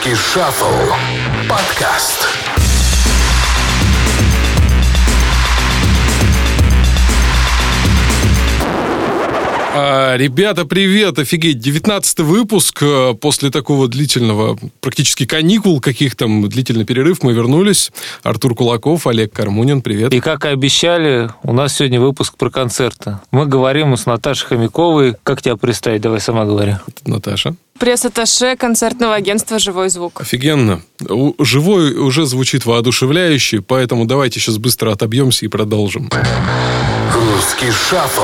Русский шаффл. Подкаст. А, ребята, привет! Офигеть, 19 выпуск. э, После такого длительного, практически каникул каких там, длительный перерыв, мы вернулись. Артур Кулаков, Олег Кармунин, привет. И как и обещали, у нас сегодня выпуск про концерты. Мы говорим с Наташей Хомяковой. Как тебя представить? Давай сама говори. Наташа. Пресс-атташе концертного агентства «Живой звук». Офигенно. У- Живой уже звучит воодушевляюще, поэтому давайте сейчас быстро отобьемся и продолжим. Русский shuffle.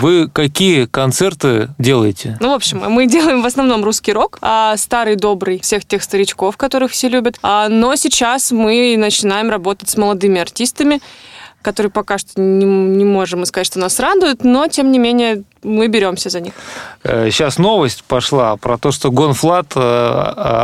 Вы какие концерты делаете? Ну, в общем, мы делаем в основном русский рок, а старый добрый всех тех старичков, которых все любят. А, но сейчас мы начинаем работать с молодыми артистами, которые пока что не, не можем сказать, что нас радуют, но тем не менее мы беремся за них. Э, Сейчас новость пошла про то, что GONE.Fludd э,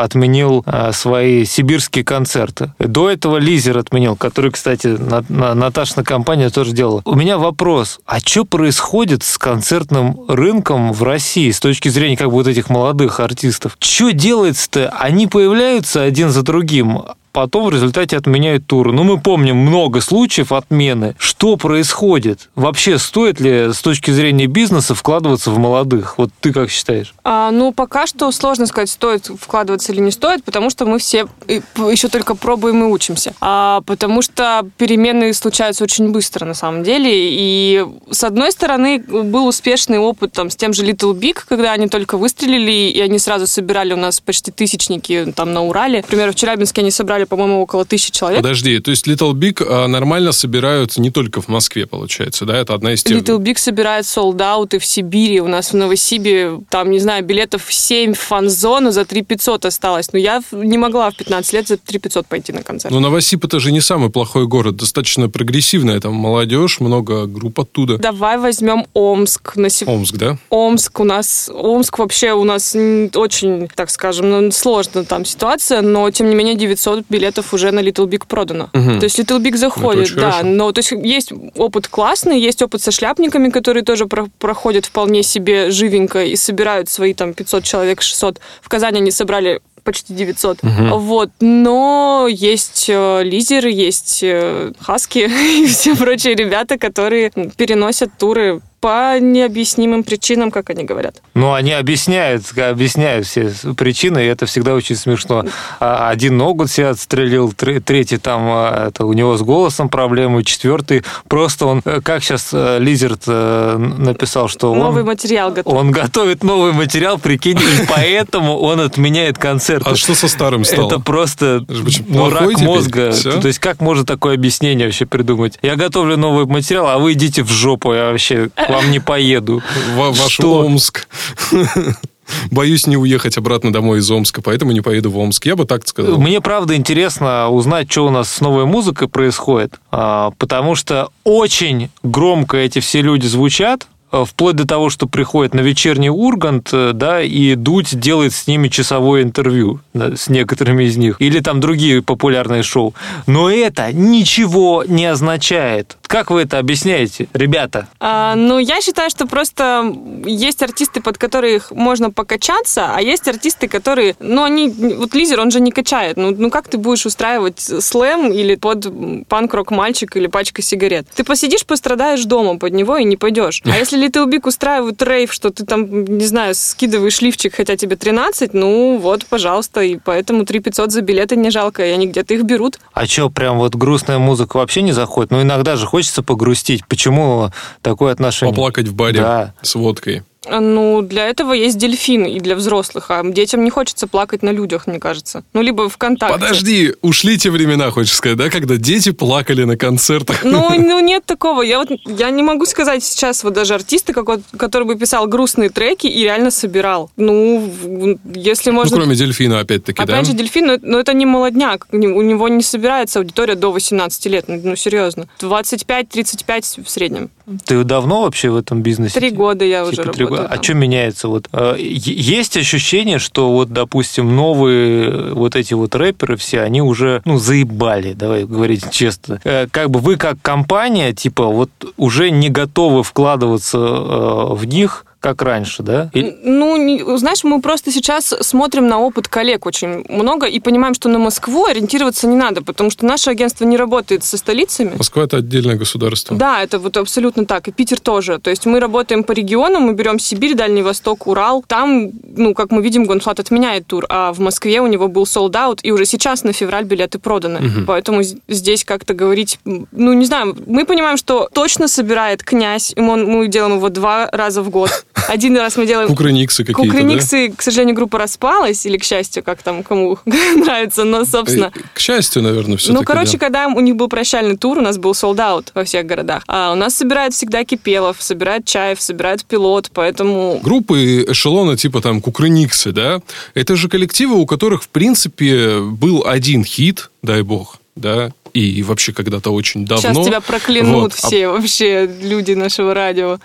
отменил э, свои сибирские концерты. До этого Lizer отменил, который, кстати, На- На- Наташина компания тоже делала. У меня вопрос, а что происходит с концертным рынком в России с точки зрения как бы вот этих молодых артистов? Что делается-то? Они появляются один за другим, потом в результате отменяют туры. Ну, мы помним много случаев отмены. Что происходит? Вообще, стоит ли с точки зрения бизнеса вкладываться в молодых? Вот ты как считаешь? А, ну, пока что сложно сказать, стоит вкладываться или не стоит, потому что мы все еще только пробуем и учимся. А, потому что перемены случаются очень быстро, на самом деле. И, с одной стороны, был успешный опыт там, с тем же Little Big, когда они только выстрелили, и они сразу собирали у нас почти тысячники там на Урале. Например, в Челябинске они собрали, по-моему, около тысячи человек. Подожди, то есть Little Big а, нормально собирают не только в Москве, получается, да? Это одна из тех... Little Big собирает солдаты в Сибири. У нас в Новосибе, там, не знаю, билетов 7 в фан-зону за 3 500 осталось. Но я в- не могла в 15 лет за 3 500 пойти на концерт. Но Новосиб это же не самый плохой город, достаточно прогрессивная, там молодежь, много групп оттуда. Давай возьмем Омск. На сего- Омск, да? Омск у нас... Омск вообще у нас очень, так скажем, ну, сложно там ситуация, но, тем не менее, 900 билетов уже на Little Big продано. Мгм. То есть Little Big заходит, очень да. хорошо. Но то есть есть опыт классный, есть опыт со шляпниками, которые тоже про- проходят вполне себе живенько и собирают свои там 500 человек, 600. В Казани они собрали почти 900. Вот. Но есть э, лизеры, есть э, хаски и все прочие ребята, которые переносят туры по необъяснимым причинам, как они говорят. Ну, они объясняют, объясняют все причины, и это всегда очень смешно. А Один ногу себе отстрелил, тре- третий там, а, это у него с голосом проблемы, четвертый просто он, э, как сейчас Лизерт э, написал, что он... Новый материал готов. Он готовит новый материал, прикинь, и поэтому он отменяет концерт. А что со старым стало? Это просто ну, рак теперь. мозга. Всё? То есть как можно такое объяснение вообще придумать? Я готовлю новый материал, а вы идите в жопу, я вообще вам не поеду. Ва- Ваш Что? Омск. Боюсь не уехать обратно домой из Омска, поэтому не поеду в Омск. Я бы так сказал. Мне правда интересно узнать, что у нас с новой музыкой происходит, а, потому что очень громко эти все люди звучат, а, вплоть до того, что приходит на вечерний Ургант, э, да, и Дудь делает с ними часовое интервью да, с некоторыми из них, или там другие популярные шоу. Но это ничего не означает. Как вы это объясняете, ребята? А, ну, я считаю, что просто есть артисты, под которых можно покачаться, а есть артисты, которые, ну, они, вот Лизер, он же не качает. Ну, ну как ты будешь устраивать слэм или под панк-рок мальчик или пачка сигарет? Ты посидишь, пострадаешь дома под него и не пойдешь. А если Little Big устраивают рейв, что ты там, не знаю, скидываешь лифчик, хотя тебе 13, ну, вот, пожалуйста, и поэтому 3 500 за билеты не жалко, и они где-то их берут. А что, прям вот грустная музыка вообще не заходит? Ну, иногда же хочется погрустить. Почему такое отношение? Поплакать в баре Да. с водкой. Ну, для этого есть дельфин и для взрослых, а детям не хочется плакать на людях, мне кажется. Ну, либо ВКонтакте. Подожди, ушли те времена, хочешь сказать, да, когда дети плакали на концертах? Ну, ну, нет такого. Я вот я не могу сказать сейчас вот даже артиста, который бы писал грустные треки и реально собирал. Ну, в- если Ну, можно... кроме дельфина, опять-таки, да? Опять же, дельфин, но, но это не молодняк. У него- не собирается аудитория до 18 лет. Ну, ну, серьезно. 25-35 в среднем. Ты давно вообще в этом бизнесе? Три года я уже Типа три работаю. А там. что меняется? Вот, э, есть ощущение, что вот, допустим, новые э, вот эти вот рэперы все, они уже, ну, заебали, давай говорить честно. Э, Как бы вы как компания, типа, вот уже не готовы вкладываться в них, как раньше, да? Или- Ну, не- знаешь, мы просто сейчас смотрим на опыт коллег очень много и понимаем, что на Москву ориентироваться не надо, потому что наше агентство не работает со столицами. Москва это отдельное государство. Да, это вот абсолютно так. И Питер тоже. То есть мы работаем по регионам, мы берем Сибирь, Дальний Восток, Урал. Там, ну, как мы видим, GONE.Fludd отменяет тур, а в Москве у него был sold out, и уже сейчас на февраль билеты проданы. Поэтому з- здесь как-то говорить, ну, не знаю, мы понимаем, что точно собирает Князь, и мы, мы делаем его два раза в год. Один раз мы делаем... Кукрыниксы какие-то, Кукрыниксы, к сожалению, группа распалась, или к счастью, как там кому нравится, но, да? собственно... Э, К счастью, наверное, все-таки. Ну, короче, когда у них был прощальный тур, у нас был out во всех городах. А у нас собирают всегда Кипелов, собирают Чаев, собирают Пилот, поэтому... Группы эшелона типа там Кукрыниксы, да, это же коллективы, у которых, в принципе, был один хит, дай бог, да, и вообще когда-то очень давно. Сейчас тебя проклянут Вот, а- все вообще люди нашего радио.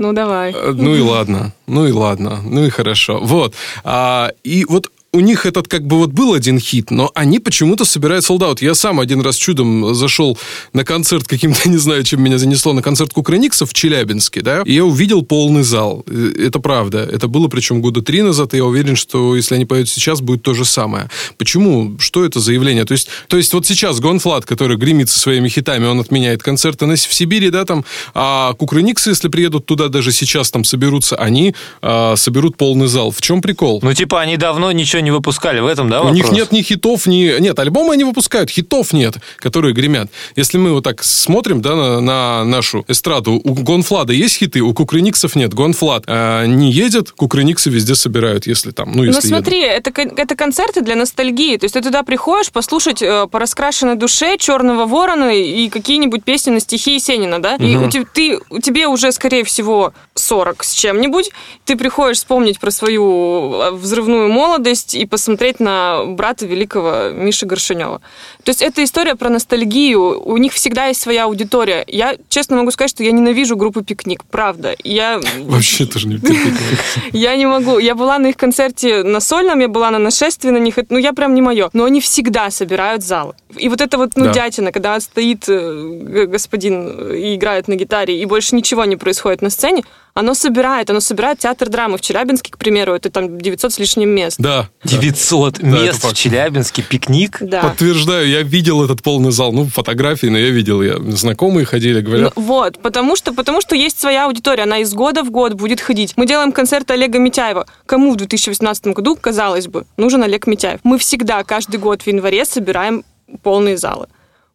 Ну, давай. Э, Ну и ладно, ну и ладно, ну и хорошо. Вот. А, и вот у них этот как бы вот был один хит, но они почему-то собирают sold out. Я сам один раз чудом зашел на концерт каким-то, не знаю, чем меня занесло, на концерт Кукрыниксов в Челябинске, да, и я увидел полный зал. Э, Это правда. Это было причем года три назад, и я уверен, что если они поют сейчас, будет то же самое. Почему? Что это за явление? То есть, то есть вот сейчас GONE.Fludd, который гремит со своими хитами, он отменяет концерты на- в Сибири, да, там, а Кукрыниксы, если приедут туда, даже сейчас там соберутся, они а, соберут полный зал. В чем прикол? Ну, типа, они давно ничего не выпускали в этом, да, У вопрос? них нет ни хитов, ни... Нет, альбомы они выпускают, хитов нет, которые гремят. Если мы вот так смотрим, да, на, на нашу эстраду, у Гонфлада есть хиты, у Кукрыниксов нет. Гонфлад а, не едет, Кукрыниксы везде собирают, если там, ну, если едут. смотри, это, это концерты для ностальгии. То есть ты туда приходишь послушать э, по раскрашенной душе Черного Ворона и какие-нибудь песни на стихи Есенина, да? И у, ты, у тебе уже, скорее всего, 40 с чем-нибудь. Ты приходишь вспомнить про свою э, взрывную молодость и посмотреть на брата великого Миши Горшинева. То есть это история про ностальгию. У них всегда есть своя аудитория. Я честно могу сказать, что я ненавижу группу «Пикник», правда. Я Вообще тоже не терпеть. я не могу. Я была на их концерте на сольном, я была на нашествии на них. Ну, я прям не мое. Но они всегда собирают залы. И вот это вот, ну, Да. дятина, когда стоит э, господин э, и играет на гитаре, и больше ничего не происходит на сцене, оно собирает. Оно собирает театр драмы. В Челябинске, к примеру, это там 900 с лишним мест. Да. 900 это мест в факт. Челябинске, пикник. Да. Подтверждаю, я видел этот полный зал. Ну, фотографии, но я видел. Я, знакомые ходили, говорят. Ну, вот, потому что, потому что есть своя аудитория, она из года в год будет ходить. Мы делаем концерт Олега Митяева. Кому в 2018 году, казалось бы, нужен Олег Митяев? Мы всегда, каждый год в январе собираем полные залы.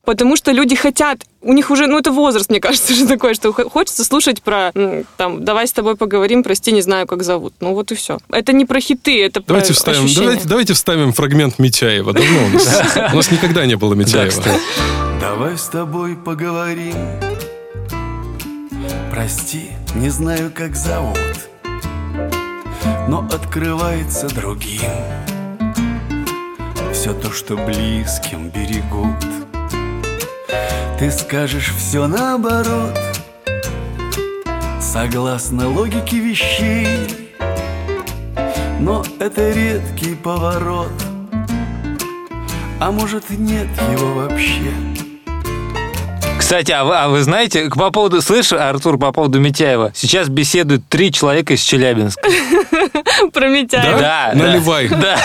Потому что люди хотят, у них уже, ну это возраст, мне кажется, уже такой, что хо- хочется слушать про, там, давай с тобой поговорим, прости, не знаю, как зовут. Ну вот и все. Это не про хиты, это Давайте про вставим, ощущения. давайте, давайте вставим фрагмент Митяева. Давно у нас, у нас никогда не было Митяева. Давай с тобой поговорим Прости, не знаю, как зовут Но открывается другим Все то, что близким берегут Ты скажешь все наоборот. Согласно логике вещей. Но это редкий поворот. А может нет его вообще Кстати, а вы, а вы знаете, по поводу, слышь, Артур, по поводу Митяева, сейчас беседуют три человека из Челябинска. Про Митяева. Да. Наливай. Да,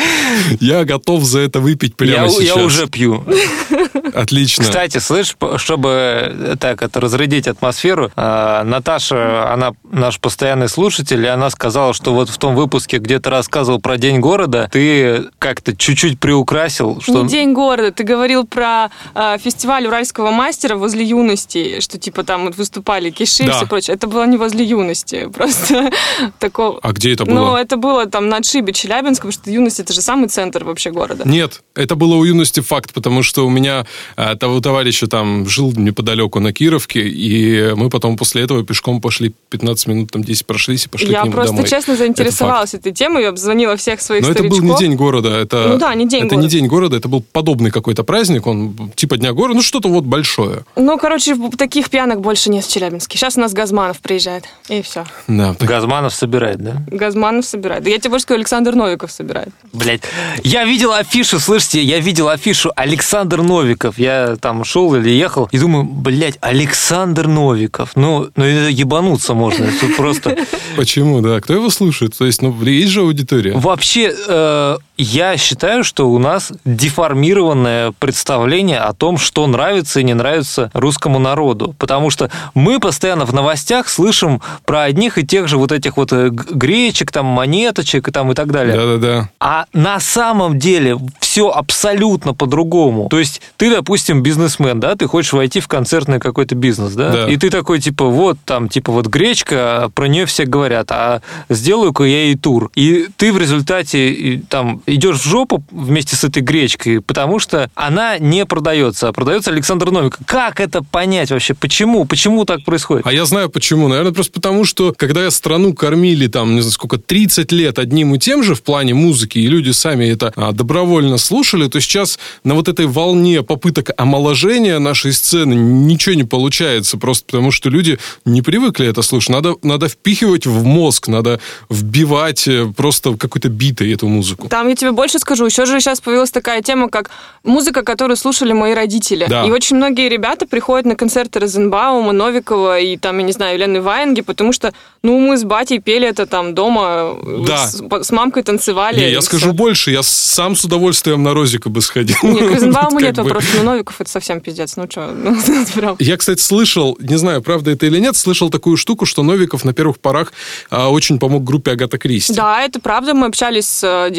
Я готов за это выпить прямо сейчас. я уже пью. Отлично. Кстати, слышь, п- чтобы э, так это разрядить атмосферу, э, Наташа, она наш постоянный слушатель, и она сказала, что вот в том выпуске, где ты рассказывал про День города, ты как-то чуть-чуть приукрасил, что Не День города. Ты говорил про э, фестиваль уральского мастера возле юности, что типа там вот выступали киши и Да. все прочее. Это было не возле юности. Просто такого... А где это Ну, было? это было там на отшибе Челябинска, потому что юность это же самый центр вообще города. Нет, это было у юности факт, потому что у меня а, того товарища там жил неподалеку на Кировке, и мы потом после этого пешком пошли 15 минут, там 10 прошлись и пошли Я к нему просто домой. честно Это заинтересовалась этой темой, я обзвонила всех своих Но это старичков. был не день города, это Ну да, не день это города. не день города, это был подобный какой-то праздник, он типа дня города, ну что-то вот большое. Такое. Ну, короче, таких пьянок больше нет в Челябинске. Сейчас у нас Газманов приезжает, и все. Да, так- Газманов собирает, да? Газманов собирает. Да я тебе больше скажу, Александр Новиков собирает. Блять, я видел афишу, слышите, я видел афишу Александр Новиков. Я там шел или ехал и думаю, блять, Александр Новиков. Ну, ну это ебануться можно. Тут просто... Почему, да? Кто его слушает? То есть, ну, есть же аудитория. Вообще, э, я считаю, что у нас деформированное представление о том, что нравится и не нравится русскому народу. Потому что мы постоянно в новостях слышим про одних и тех же вот этих вот э, гречек, там, монеточек и там и так далее. Да-да-да. А на самом деле все абсолютно по-другому. То есть ты, допустим, бизнесмен, да, ты хочешь войти в концертный какой-то бизнес, да? Да. И ты такой, типа, вот там, типа, вот гречка, про нее все говорят, а сделаю-ка я ей тур. И ты в результате и, там идешь в жопу вместе с этой гречкой, потому что она не продается, а продается Александр Новик. Как это понять вообще? Почему? Почему так происходит? А я знаю почему. Наверное, просто потому, что когда страну кормили там, не знаю, сколько, 30 лет одним и тем же в плане музыки, и люди сами это а, добровольно слушали, то сейчас на вот этой волне попыток омоложения нашей сцены ничего не получается, просто потому что люди не привыкли это слушать. Надо, надо впихивать в мозг, надо вбивать э, просто какой-то битой эту музыку. Там я тебе больше скажу, еще же сейчас появилась такая тема, как музыка, которую слушали мои родители. Да. И очень многие ребята приходят на концерты Розенбаума, Новикова и там, я не знаю, Елены Ваенги, потому что, ну, мы с батей пели это там дома, Да. с, с мамкой танцевали. Не, я скажу больше, я сам с удовольствием на Розика бы сходил. Не, к Розенбауму нет вопросов, но Новиков это совсем пиздец. Ну что, ну. Я, кстати, слышал, не знаю, правда это или нет, слышал такую штуку, что Новиков на первых порах а, очень помог группе Агата Кристи. Да, это правда. Мы общались с э,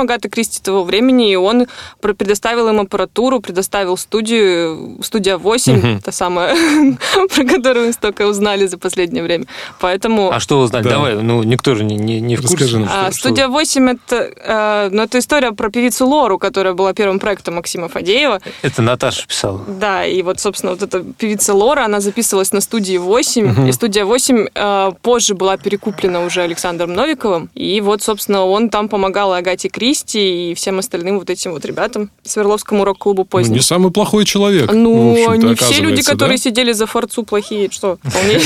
директором Агаты Кристи того времени, и он предоставил им аппаратуру, предоставил студию, студия 8, та самая, про которую мы столько узнали за последнее время. Поэтому... А что узнать? Да. Давай, ну, никто же не, не, не в курсе. Расскажи нам. А, Что- студия 8 это, э, ну, это история про певицу Лору, которая была первым проектом Максима Фадеева. Это Наташа писала. Да, и вот, собственно, вот эта певица Лора, она записывалась на студии 8, и студия 8 э, позже была перекуплена уже Александром Новиковым, и вот, собственно, он там помогал Агате Кристи и всем остальным вот этим вот ребятам, Свердловскому рок-клубу Ну, поздним. не самый плохой человек. Ну, не все люди, которые да? сидели за форцу плохие, что, вполне,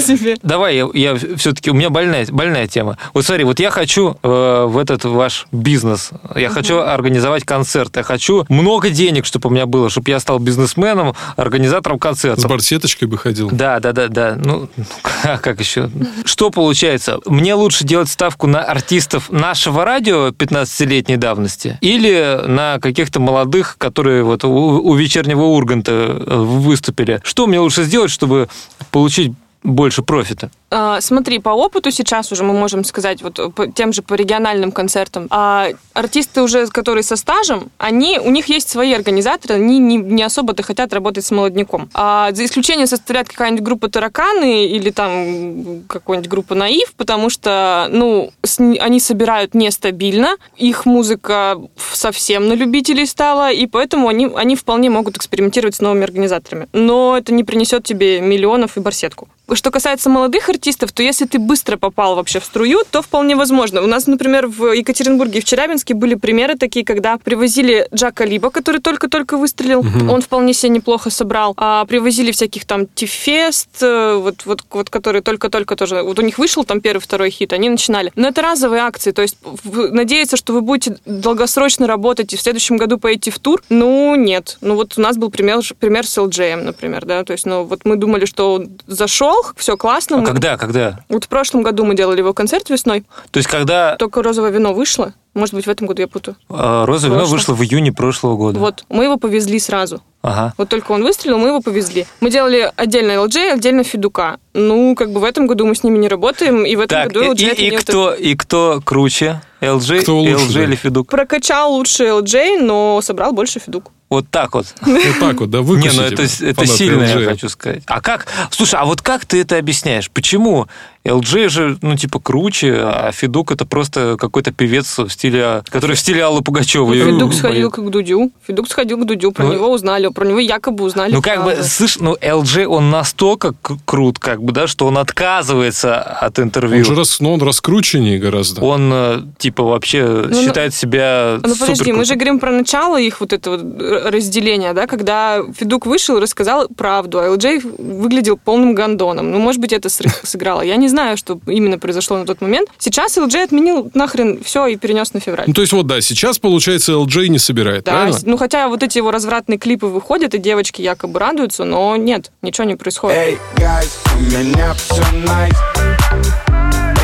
себе. Давай, я, все-таки, у меня больная, больная тема. Вот смотри, вот я хочу э, в этот ваш бизнес, я хочу организовать концерт, я хочу много денег, чтобы у меня было, чтобы я стал бизнесменом, организатором С концертов. барсеточкой бы ходил. Да, да, да, да. Ну, как еще? Что получается? Мне лучше делать ставку на артистов нашего радио 15-летней давности или на каких-то молодых, которые вот у, у вечернего Урганта э, выступили. Что мне лучше сделать, чтобы получить больше профита? А, Смотри, по опыту сейчас уже мы можем сказать, вот по тем же по региональным концертам, а, артисты уже, которые со стажем, они, у них есть свои организаторы, они не, не особо-то хотят работать с молодняком. А за исключением составляет какая-нибудь группа «Тараканы» или там какая-нибудь группа «Наив», потому что, ну, с ни- они собирают нестабильно, их музыка совсем на любителей стала, и поэтому они, они вполне могут экспериментировать с новыми организаторами. Но это не принесет тебе миллионов и барсетку. Что касается молодых артистов, то если ты быстро попал вообще в струю, то вполне возможно. У нас, например, в Екатеринбурге и в Челябинске были примеры такие, когда привозили Джака Либа, который только-только выстрелил, он вполне себе неплохо собрал, а привозили всяких там Тифест, э, вот, вот, вот которые только-только тоже, вот у них вышел там первый, второй хит, они начинали. Но это разовые акции, то есть надеяться, что вы будете долгосрочно работать и в следующем году поедете в тур, ну, нет. Ну, вот у нас был пример, пример с LJM, например, да, то есть, ну, вот мы думали, что он зашел, все классно. А мы- когда, когда? Вот в прошлом году мы делали его концерт весной, То есть, когда только розовое вино вышло, может быть, в этом году я путаю. э, «Розовое вино» вышло в июне прошлого года. Вот, мы его повезли сразу. Ага. Вот только он выстрелил, мы его повезли. Мы делали отдельно LJ, отдельно Федука. Ну, как бы в этом году мы с ними не работаем, и в этом Так, году и, LJ это и не кто, и кто круче? LG, Кто лучше, да? или Федук? прокачал лучше LJ, но собрал больше Федук. Вот так вот. Вот так вот, да, Не, выкусите. ну это, это сильно, LG. я хочу сказать. А как, слушай, а вот как ты это объясняешь? Почему LG же, ну, типа, круче, а Федук это просто какой-то певец в стиле, который в стиле Аллы Пугачевой. Федук сходил к Дудю. Федук сходил к Дудю, про Ну, него узнали, про него якобы узнали. Ну, как бы, слышь, ну, LG, он настолько крут, как бы, да, что он отказывается от интервью. Он же рас, ну, он раскрученнее гораздо. Он, э, типа, вообще ну, считает себя Ну, подожди, мы же говорим про начало их вот этого разделения, да, когда Федук вышел и рассказал правду, а ЛД выглядел полным гондоном. Ну, может быть, это сыграло. Я не знаю, что именно произошло на тот момент. Сейчас ЛД отменил нахрен все и перенес на февраль. Ну, то есть вот, да, сейчас, получается, LJ не собирает, Да, правильно? ну хотя вот эти его развратные клипы выходят, и девочки якобы радуются, но нет, ничего не происходит. Эй, guys, у меня все nice.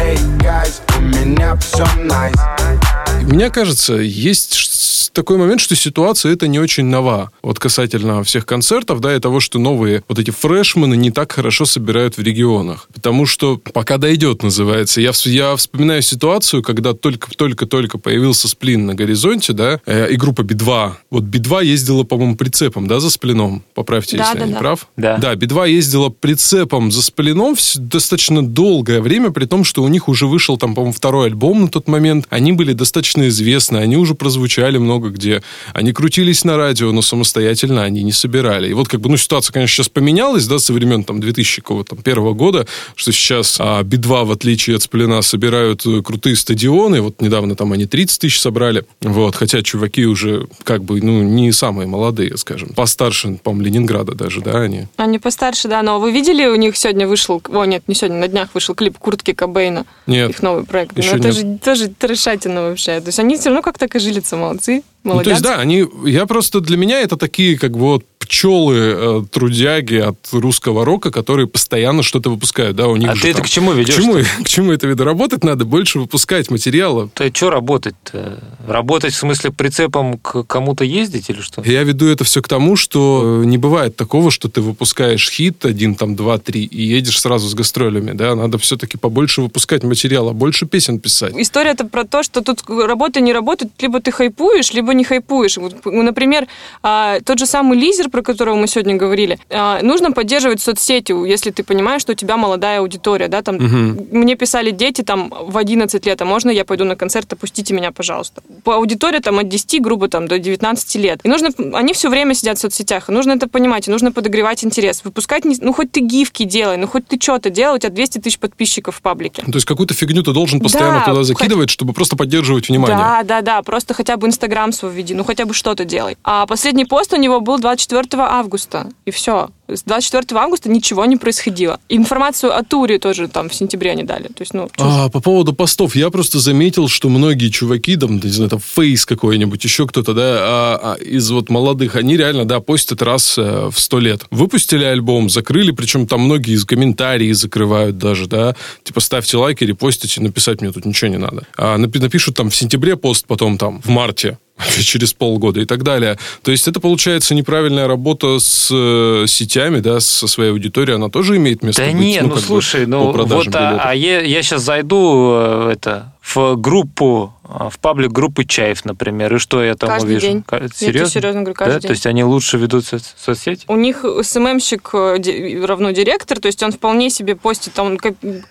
Эй, guys, у меня все nice. Мне кажется, есть такой момент, что ситуация это не очень нова. Вот касательно всех концертов, да, и того, что новые вот эти фрешмены не так хорошо собирают в регионах. Потому что пока дойдет, называется. Я, я вспоминаю ситуацию, когда только-только-только появился сплин на горизонте, да, э, и группа Би-2. Вот Би-2 ездила, по-моему, прицепом, да, за сплином. Поправьте, Да, если да, я не да. прав. Да. Да, Би-2 ездила прицепом за сплином достаточно долгое время, при том, что у них уже вышел там, по-моему, второй альбом на тот момент. Они были достаточно известны, они уже прозвучали много где. Они крутились на радио, но самостоятельно они не собирали. И вот как бы, ну, ситуация, конечно, сейчас поменялась, да, со времен там 2000 какого-то там первого года, что сейчас а, Би-2, в отличие от Сплина, собирают э, крутые стадионы. Вот недавно там они 30 тысяч собрали. Вот, хотя чуваки уже как бы, ну, не самые молодые, скажем. Постарше, по-моему, Ленинграда даже, да, они. Они постарше, да, но вы видели, у них сегодня вышел, о нет, не сегодня, на днях вышел клип Куртки Кобейна, Нет. их новый проект. Еще ну, это нет. же тоже трешатина вообще. То есть они все равно как-то кожилятся, молодцы, Ну, молодцы. то есть, да, они, я просто, для меня это такие, как бы, вот, пчелы, э, трудяги от русского рока, которые постоянно что-то выпускают, да, у них А ты это там- к чему ведешь? К чему, к чему это веду? Работать надо, больше выпускать материала. То что работать-то? Работать в смысле прицепом к кому-то ездить или что? Я веду это все к тому, что э, не бывает такого, что ты выпускаешь хит один, там, два, три, и едешь сразу с гастролями, да, надо все-таки побольше выпускать материала, больше песен писать. История-то про то, что тут работа не работает, либо ты хайпуешь, либо не хайпуешь. Вот, например, а, тот же самый лизер, про которого мы сегодня говорили, а, нужно поддерживать соцсети, если ты понимаешь, что у тебя молодая аудитория, да, там мне писали дети там в 11 лет, а можно я пойду на концерт, опустите меня, пожалуйста. По аудитории там от 10, грубо, там до 19 лет. И нужно, они все время сидят в соцсетях, и нужно это понимать, и нужно подогревать интерес. Выпускать, ну хоть ты гифки делай, ну хоть ты что-то делай, у тебя 200 тысяч подписчиков в паблике. То есть какую-то фигню ты должен постоянно Да, туда хоть- закидывать, чтобы просто поддерживать внимание. Да, да, да, просто хотя бы Инстаграм свой веди, ну хотя бы что-то делай. А последний пост у него был 24 августа, и все. С 24 августа ничего не происходило. Информацию о туре тоже там в сентябре они дали. То есть, ну, чушь. А, по поводу постов, я просто заметил, что многие чуваки, там, не знаю, там, Фейс какой-нибудь, еще кто-то, да, а, а, из вот молодых, они реально, да, постят раз э, в сто лет. Выпустили альбом, закрыли, причем там многие из комментариев закрывают даже, да, типа, ставьте лайки, репостите, написать мне тут ничего не надо. А, напи- напишут там в сентябре пост, потом там в марте, через полгода и так далее. То есть это, получается, неправильная работа с э, сетями, да, со своей аудиторией, она тоже имеет место Да быть? не, ну, как бы, слушай, по ну вот, а, а я, я сейчас зайду э, это в группу, э, в паблик группы Чаев, например, и что я там Каждый увижу? день. Я тебе Серьезно? серьезно говорю, Да? каждый То день. есть они лучше ведут со- соцсети? У них СММщик э, равно директор, то есть он вполне себе постит, там,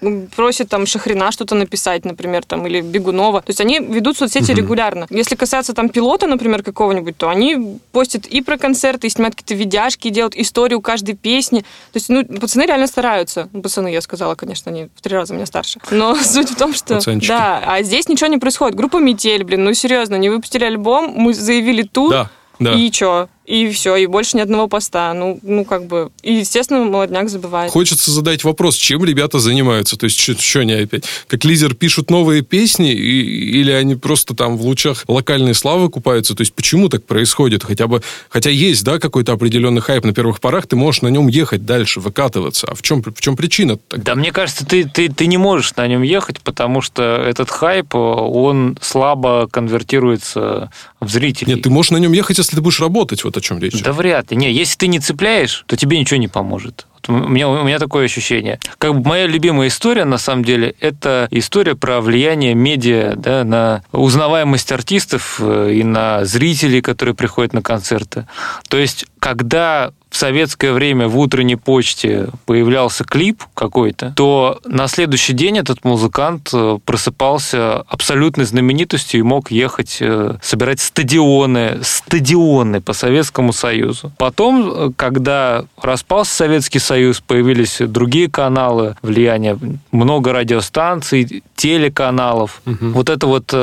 он просит там Шахрина что-то написать, например, там, или Бегунова. То есть они ведут соцсети регулярно. Если касаться там пилота, например, какого-нибудь, то они постят и про концерты, и снимают какие-то видяшки, делают историю каждой песни. То есть, ну, пацаны реально стараются. Ну, Пацаны, я сказала, конечно, они в три раза меня старше. Но суть в том, что... Пацанчики. Да, а здесь ничего не происходит. Группа «Метель», блин, ну, серьезно, не выпустили альбом, мы заявили тур, Да, да. и чё? И все, и больше ни одного поста. Ну, ну как бы. И, естественно, молодняк забывает. Хочется задать вопрос, чем ребята занимаются? То есть, что они опять? Как лидер пишут новые песни, и- или они просто там в лучах локальной славы купаются? То есть, почему так происходит? Хотя бы, хотя есть, да, какой-то определенный хайп на первых порах, ты можешь на нем ехать дальше, выкатываться. А в чем, в чем причина тогда? Да мне кажется, ты, ты, ты не можешь на нем ехать, потому что этот хайп, он слабо конвертируется в зрителей. Нет, ты можешь на нем ехать, если ты будешь работать. Вот о чем речь. Да вряд ли. Не, если ты не цепляешь, то тебе ничего не поможет. У, меня, у меня такое ощущение. Как бы моя любимая история, на самом деле, это история про влияние медиа да, на узнаваемость артистов э, и на зрителей, которые приходят на концерты. То есть, когда в советское время в утренней почте появлялся клип какой-то, то на следующий день этот музыкант э, просыпался абсолютной знаменитостью и мог ехать э, собирать стадионы, стадионы по Советскому Союзу. Потом, э, когда распался Советский Союз, появились другие каналы влияния, много радиостанций, телеканалов. Угу. Вот это вот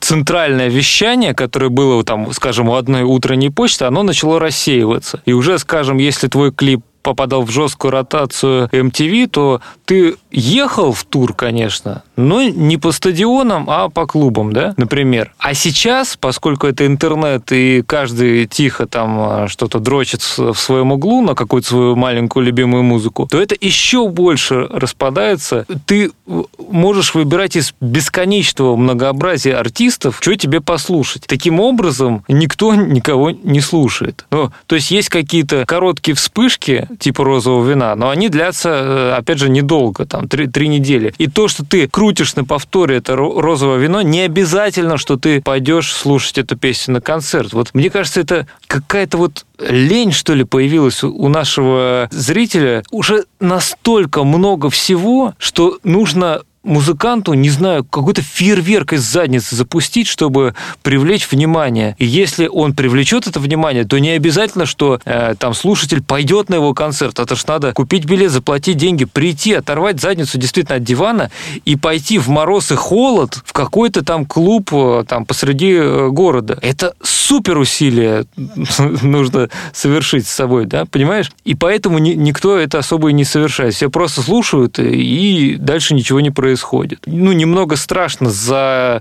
центральное вещание, которое было там, скажем, у одной утренней почты, оно начало рассеиваться. И уже, скажем, если твой клип попадал в жесткую ротацию MTV, то ты ехал в тур, конечно, но не по стадионам, а по клубам, да, например. А сейчас, поскольку это интернет, и каждый тихо там а, что-то дрочит в своем углу на какую-то свою маленькую любимую музыку, то это еще больше распадается. Ты можешь выбирать из бесконечного многообразия артистов, что тебе послушать. Таким образом, никто никого не слушает. Ну, то есть есть какие-то короткие вспышки, типа розового вина, но они длятся, э, опять же, недолго, там, три, три недели. И то, что ты крутишь на повторе это розовое вино, не обязательно, что ты пойдешь слушать эту песню на концерт. Вот мне кажется, это какая-то вот лень, что ли, появилась у нашего зрителя. Уже настолько много всего, что нужно музыканту, не знаю, какой-то фейерверк из задницы запустить, чтобы привлечь внимание. И если он привлечет это внимание, то не обязательно, что э, там слушатель пойдет на его концерт. Это ж надо купить билет, заплатить деньги, прийти, оторвать задницу действительно от дивана и пойти в мороз и холод в какой-то там клуб э, там посреди э, города. Это супер усилие нужно совершить с собой, да, понимаешь? И поэтому ни, никто это особо и не совершает. Все просто слушают, и дальше ничего не происходит происходит. Ну, немного страшно за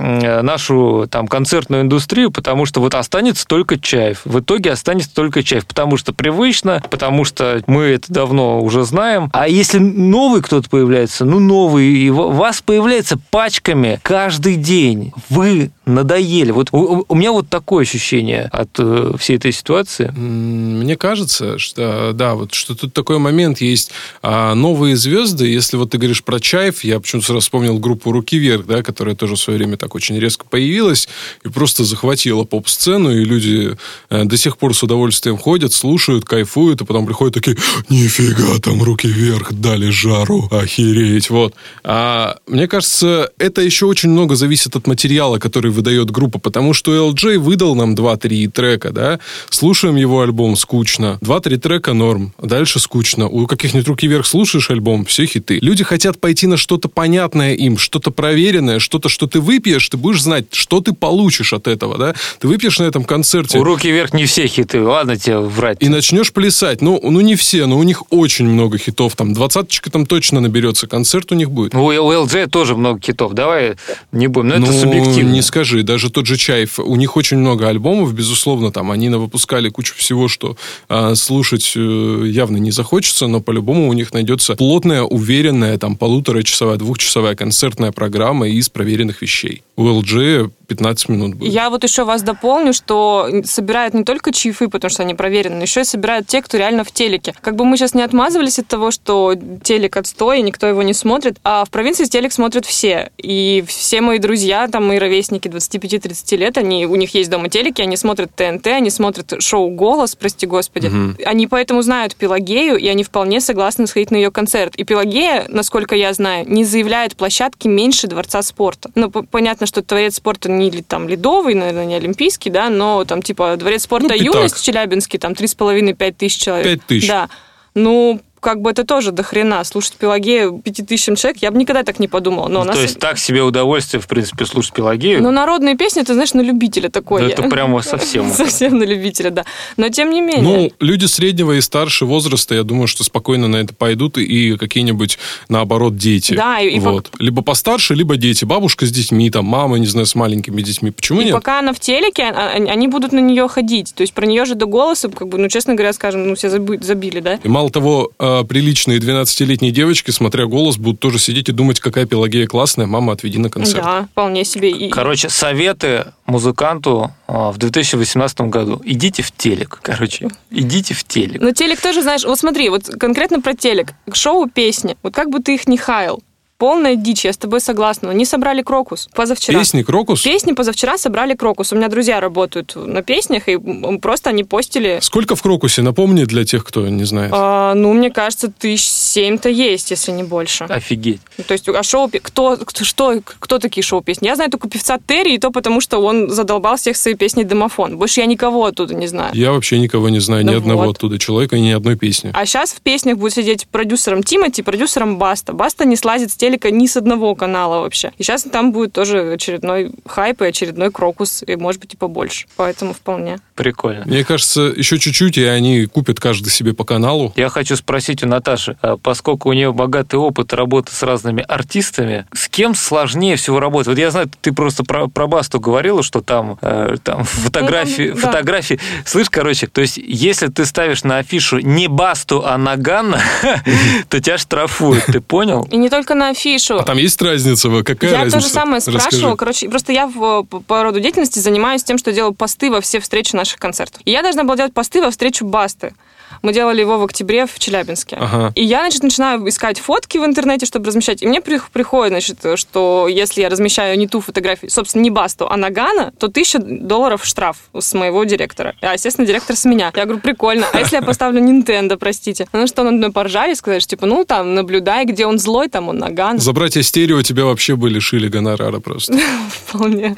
Э, нашу там концертную индустрию, потому что вот останется только Чаев. В итоге останется только Чаев, потому что привычно, потому что мы это давно уже знаем. А если новый кто-то появляется, ну новый, и вас появляется пачками каждый день. Вы надоели. Вот у, у меня вот такое ощущение от э, всей этой ситуации. Мне кажется, что да, вот что тут такой момент есть. А новые звезды, если вот ты говоришь про Чаев, я почему-то сразу вспомнил группу «Руки вверх», да, которая тоже в свое время так очень резко появилась и просто захватила поп-сцену, и люди э, до сих пор с удовольствием ходят, слушают, кайфуют, и потом приходят такие, нифига, там руки вверх, дали жару, охереть, вот. А мне кажется, это еще очень много зависит от материала, который выдает группа, потому что LJ выдал нам 2-3 трека, да, слушаем его альбом, скучно, 2-3 трека норм, дальше скучно, у каких-нибудь руки вверх слушаешь альбом, все хиты. Люди хотят пойти на что-то понятное им, что-то проверенное, что-то, что ты выпьешь, ты будешь знать, что ты получишь от этого, да? Ты выпьешь на этом концерте... У руки вверх не все хиты, ладно тебе врать. И начнешь плясать. Ну, ну, не все, но у них очень много хитов. Там двадцаточка там точно наберется, концерт у них будет. У, у LJ тоже много хитов, давай не будем, но ну, это субъективно. не скажи, даже тот же Чаев, у них очень много альбомов, безусловно, там они выпускали кучу всего, что а, слушать э, явно не захочется, но по-любому у них найдется плотная, уверенная, там, полуторачасовая, двухчасовая концертная программа из проверенных вещей. У LG 15 минут будет. Я вот еще вас дополню, что собирают не только чаевые, потому что они проверены, еще и собирают те, кто реально в телеке. Как бы мы сейчас не отмазывались от того, что телек отстой, и никто его не смотрит, а в провинции телек смотрят все. И все мои друзья, там мои ровесники 25-30 лет, они, у них есть дома телеки, они смотрят ТНТ, они смотрят шоу «Голос», прости господи. Угу. Они поэтому знают Пелагею, и они вполне согласны сходить на ее концерт. И Пелагея, насколько я знаю, не заявляет площадки меньше Дворца спорта. Ну, понятно, что творец спорта не там ледовый, наверное, не олимпийский, да, но там типа дворец спорта ну, «Юность» в Челябинске, там 3,5-5 тысяч человек. 5 тысяч. Да. Ну, как бы это тоже до хрена. Слушать Пелагею пятитысячным человек, я бы никогда так не подумала. Но ну, нас... То есть так себе удовольствие, в принципе, слушать Пелагею? Ну, народные песни, ты знаешь, на любителя такое. Да это прямо совсем. Совсем на любителя, да. Но тем не менее. Ну, люди среднего и старше возраста, я думаю, что спокойно на это пойдут и какие-нибудь, наоборот, дети. Да, и вот. Либо постарше, либо дети. Бабушка с детьми, там, мама, не знаю, с маленькими детьми. Почему и нет? пока она в телеке, а, а, они будут на нее ходить. То есть про нее же до голоса, как бы, ну, честно говоря, скажем, ну, все забили, да? И мало того, а, приличные 12-летние девочки, смотря голос, будут тоже сидеть и думать, какая Пелагея классная, мама, отведи на концерт. Да, вполне себе. Короче, советы музыканту а, в 2018 году. Идите в телек, короче. Идите в телек. Но телек тоже, знаешь, вот смотри, вот конкретно про телек. Шоу, песни. Вот как бы ты их не хаял, полная дичь, я с тобой согласна. Они собрали крокус позавчера. Песни Крокус? Песни позавчера собрали крокус. У меня друзья работают на песнях, и просто они постили... Сколько в Крокусе? Напомни для тех, кто не знает. а, ну, мне кажется, тысяч семь-то есть, если не больше. Офигеть. Ну, То есть, а шоу... Кто, кто, что, кто такие шоу-песни? Я знаю только певца Терри, и то потому, что он задолбал всех своей песней «Домофон». Больше я никого оттуда не знаю. Я вообще никого не знаю, ни Ну одного вот. оттуда человека, ни одной песни. А сейчас в песнях будет сидеть продюсером Тимати, продюсером Баста. Баста не слазит с телека ни с одного канала вообще. И сейчас там будет тоже очередной хайп и очередной крокус, и может быть и побольше. Поэтому вполне. Прикольно. Мне кажется, еще чуть-чуть, и они купят каждый себе по каналу. Я хочу спросить у Наташи, а поскольку у нее богатый опыт работы с разными артистами, с кем сложнее всего работать? Вот я знаю, ты просто про, про Басту говорила, что там, э, там фотографии, Ну, там, да. фотографии. Слышь, короче, то есть если ты ставишь на афишу не Басту, а Нагана, то тебя штрафуют, ты понял? И не только на афишу. А там есть разница? Какая я разница? то же самое спрашивала. Расскажи. Короче, просто я в, по, по роду деятельности занимаюсь тем, что делаю посты во все встречи наших концертов. И я должна была делать посты во встречу Басты. Мы делали его в октябре в Челябинске. Ага. И я, значит, начинаю искать фотки в интернете, чтобы размещать. И мне при- приходит, значит, что если я размещаю не ту фотографию, собственно, не Басту, а Нагана, то тысяча долларов штраф с моего директора. А, естественно, директор с меня. Я говорю, прикольно. А если я поставлю Nintendo, простите? Ну что, над мной поржали, сказали, что, типа, ну, там, наблюдай, где он злой, там он Наган. За братья стерео тебя вообще бы лишили гонорара просто. Вполне.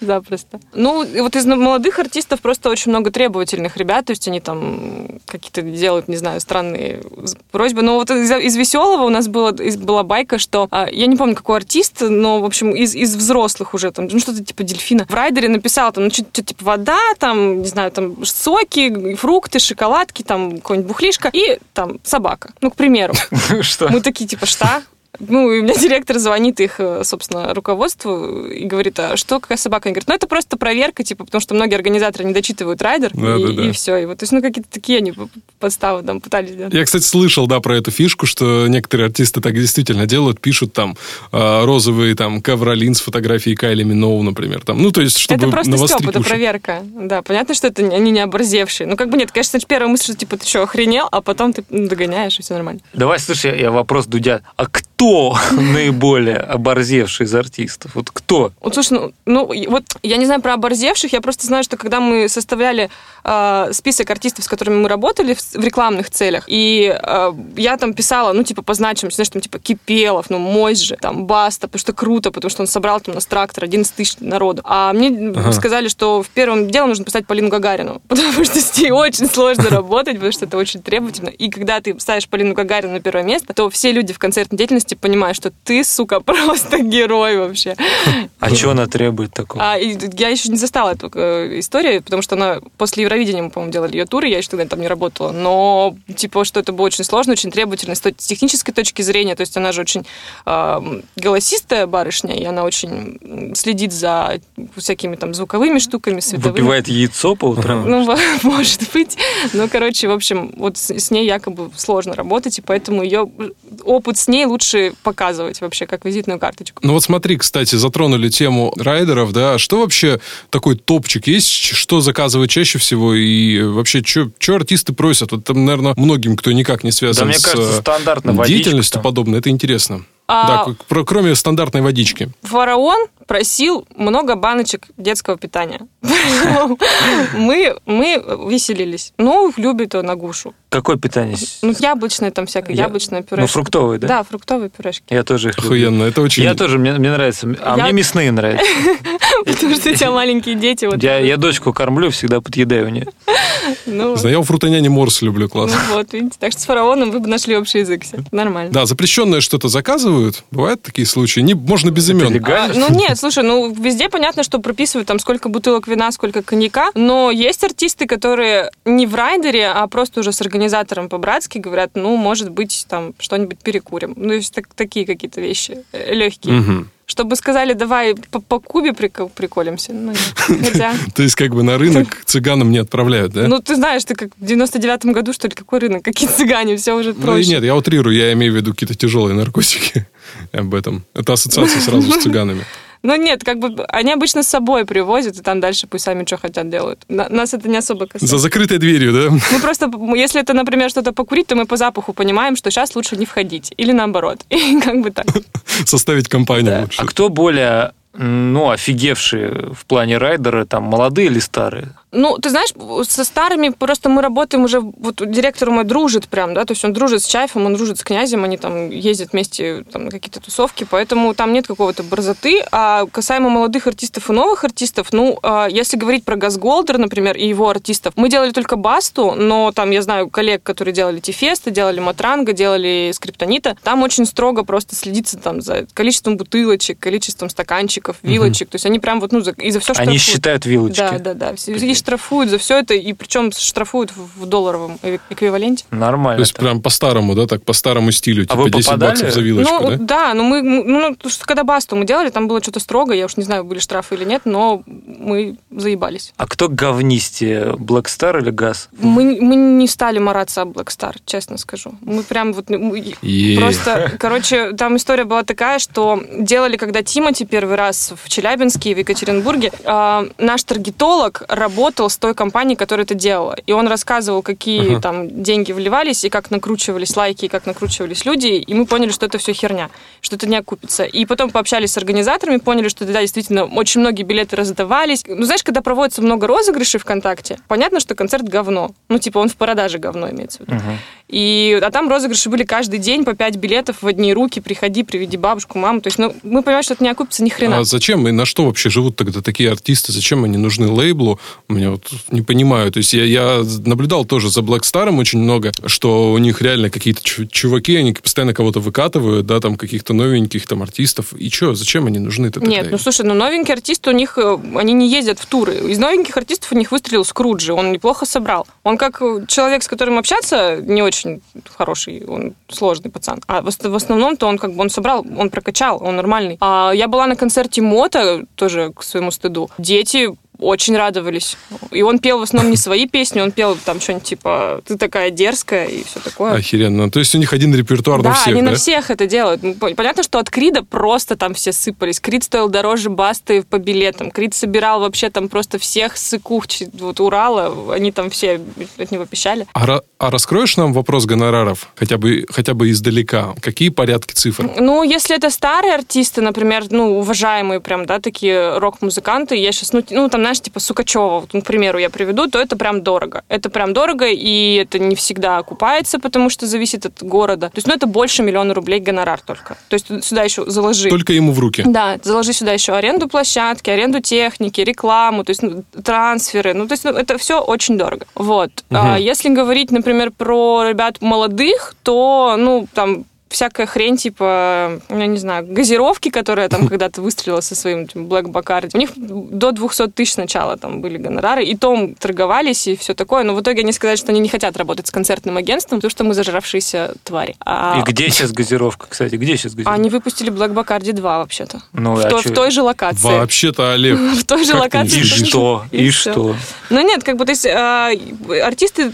Запросто. Ну, вот из молодых артистов просто очень много требовательных ребят, то есть они там какие-то делают, не знаю, странные просьбы. Но вот из, из веселого у нас было, из- была байка, что а, я не помню, какой артист, но, в общем, из, из взрослых уже, там, ну, что-то типа дельфина. В райдере написал там, ну, что-то типа вода, там, не знаю, там, соки, фрукты, шоколадки, там, какой-нибудь бухлишка и там собака. Ну, к примеру. Что? Мы такие, типа, что? Ну, и у меня директор звонит их, э, собственно, руководству и говорит, а что, какая собака? Они говорят, ну, это просто проверка, типа, потому что многие организаторы не дочитывают райдер, Да, и, да, да. и все. И вот, то есть, ну, какие-то такие они подставы там пытались делать. Я, кстати, слышал, да, про эту фишку, что некоторые артисты так действительно делают, пишут там э, розовые там ковролин с фотографией Кайли Миноу, например. Там. Ну, то есть, чтобы это просто стёб, это проверка. Да, понятно, что это они не оборзевшие. Ну, как бы нет, конечно, первая мысль, что, типа, ты что, охренел? А потом ты ну, догоняешь, и все нормально. Давай, слушай, я вопрос Дудя. А кто наиболее оборзевший из артистов? Вот кто? Вот, слушай, ну, ну, вот я не знаю про оборзевших, я просто знаю, что когда мы составляли э, список артистов, с которыми мы работали в, в рекламных целях, и э, я там писала, ну, типа, по значимости, знаешь, там, типа, Кипелов, ну, Мойс же, там, Баста, потому что круто, потому что он собрал там у нас трактор 11 тысяч народу. А мне Ага. сказали, что в первом делом нужно поставить Полину Гагарину, потому что с ней очень сложно работать, потому что это очень требовательно. И когда ты ставишь Полину Гагарину на первое место, то все люди в концертной деятельности понимают, что ты, сука, просто герой вообще. А что она требует такого? А, я еще не застала эту э, историю, потому что она после Евровидения, мы, по-моему, делали ее туры, я еще тогда там не работала. Но, типа, что это было очень сложно, очень требовательно с технической точки зрения. То есть она же очень э, голосистая барышня, и она очень следит за всякими там звуковыми штуками, световыми. Выпивает яйцо по утрам? Ну, может быть. Ну, короче, в общем, вот с, с ней якобы сложно работать, и поэтому ее опыт с ней лучше показывать вообще, как визитную карточку. Ну вот смотри, кстати, затронули тему райдеров, да, что вообще такой топчик есть, что заказывать чаще всего и вообще, что артисты просят? Вот там, наверное, многим, кто никак не связан Да, мне с кажется, э, стандартно деятельностью подобной, это интересно. А- Да, кроме стандартной водички. Фараон просил много баночек детского питания. Мы, мы веселились. Ну, любит он агушу. Какое питание? Ну, яблочное там всякое, Я- яблочное пюре. Ну, фруктовые, да? Да, фруктовые пюрешки. Я тоже их люблю. Охуенно, это очень... Я тоже, мне, мне нравится. А Я- мне мясные нравятся. Потому что у тебя маленькие дети. Вот, Я, я дочку кормлю, всегда подъедаю у нее. ну, Знаю, я у фрутоняни морс люблю, ну классно. вот, видите. Так что с фараоном вы бы нашли общий язык. Все. Нормально. Да, запрещенное что-то заказывают. Бывают такие случаи. Не, можно без имен. А, ну нет, слушай, ну везде понятно, что прописывают там сколько бутылок вина, сколько коньяка, но есть артисты, которые не в райдере, а просто уже с организатором по-братски говорят, ну, может быть, там что-нибудь перекурим. Ну, то есть так- такие какие-то вещи э, легкие. Мгм. Чтобы сказали, давай по, по Кубе прикол- приколемся. Ну. Хотя... То есть как бы на рынок цыганам не отправляют, да? Ну, ты знаешь, ты как в 99-м году, что ли, какой рынок, какие цыгане, все уже Ну проще. нет, я утрирую, я имею в виду какие-то тяжелые наркотики об этом. Это ассоциация сразу с цыганами. Ну нет, как бы они обычно с собой привозят, и там дальше пусть сами что хотят делают. На- Нас это не особо касается. За закрытой дверью, да? Мы просто, если это, например, что-то покурить, то мы по запаху понимаем, что сейчас лучше не входить. Или наоборот. И как бы так. Составить компанию лучше. А кто более ну, офигевшие в плане райдера, там, молодые или старые? Ну, ты знаешь, со старыми просто мы работаем уже, вот директор мой дружит прям, да, то есть он дружит с Чайфом, он дружит с князем, они там ездят вместе там, на какие-то тусовки, поэтому там нет какого-то борзоты. А касаемо молодых артистов и новых артистов, ну, а, если говорить про Газголдер, например, и его артистов, мы делали только Басту, но там, я знаю коллег, которые делали Тифеста, делали Матранга, делали Скриптонита, там очень строго просто следится там за количеством бутылочек, количеством стаканчиков, вилочек, то есть они прям вот, ну, за, и за все Они штрафуют. считают вилочки. Да, да, да. И штрафуют за все это, и причем штрафуют в долларовом э- эквиваленте. Нормально. То есть прям по-старому, да, так по старому стилю, А типа вы 10 попадали? баксов за вилочку, ну, да? да, ну мы, ну, ну, что когда басту мы делали, там было что-то строго, я уж не знаю, были штрафы или нет, но мы заебались. А кто говнистее, Black Star или Газ? Мы, мы не стали мараться об Black Star, честно скажу. Мы прям вот... ну, мы-. Просто, короче, там история была такая, что делали, когда Тимати первый раз в Челябинске и в Екатеринбурге, а, наш таргетолог работал с той компанией, которая это делала. И он рассказывал, какие там деньги вливались, и как накручивались лайки, и как накручивались люди, и мы поняли, что это все херня, что это не окупится. И потом пообщались с организаторами, поняли, что да, действительно, очень многие билеты раздавались. Ну, знаешь, когда проводится много розыгрышей ВКонтакте, понятно, что концерт говно. Ну, типа, он в продаже говно имеется в виду. И, а там розыгрыши были каждый день по 5 билетов в одни руки. Приходи, приведи бабушку, маму. То есть, ну, мы понимаем, что это не окупится ни хрена. А зачем и на что вообще живут тогда такие артисты? Зачем они нужны лейблу? Меня вот не понимаю. То есть я, я наблюдал тоже за Black Star очень много, что у них реально какие-то чу- чуваки, они постоянно кого-то выкатывают, да, там каких-то новеньких там артистов. И что, зачем они нужны-то тогда? Нет, ну слушай, ну новенькие артисты у них, э, они не ездят в туры. Из новеньких артистов у них выстрелил Скруджи, он неплохо собрал. Он как э, человек, с которым общаться, не очень хороший, он сложный пацан. А в основном-то он как бы он собрал, он прокачал, он нормальный. А я была на концерте Мота, тоже к своему стыду. Дети очень радовались. И он пел в основном не свои песни, он пел там что-нибудь типа «Ты такая дерзкая» и все такое. Охеренно. То есть у них один репертуар Да, на всех, они да? на всех это делают. Ну, пон- Понятно, что от Крида просто там все сыпались. Крид стоил дороже Басты по билетам. Крид собирал вообще там просто всех сыкух ч- вот Урала. Они там все от него пищали. А, а раскроешь нам вопрос гонораров? Хотя бы, хотя бы издалека. Какие порядки цифр? Ну, если это старые артисты, например, ну, уважаемые прям, да, такие рок-музыканты, я сейчас, ну, ну, там, знаешь, типа Сукачева, вот, ну, к примеру, я приведу, то это прям дорого. Это прям дорого, и это не всегда окупается, потому что зависит от города. То есть, ну, это больше миллиона рублей гонорар только. То есть, сюда еще заложи. Только ему в руки. Да, заложи сюда еще аренду площадки, аренду техники, рекламу, то есть ну, трансферы. Ну, то есть ну, это все очень дорого. Вот. А если говорить, например, про ребят молодых, то, ну, там всякая хрень, типа, я не знаю, газировки, которая там когда-то выстрелила со своим этим Black Bacardi. У них до 200 тысяч сначала там были гонорары, и том торговались, и все такое. Но в итоге они сказали, что они не хотят работать с концертным агентством, потому что мы зажравшиеся твари. А И где сейчас газировка, кстати? Где сейчас газировка? они выпустили Black Bacardi 2 вообще-то. Ну, в, а то- в той же локации. Вообще-то, Олег, В той же локации. И что? И что? Ну нет, как бы, то есть а, артисты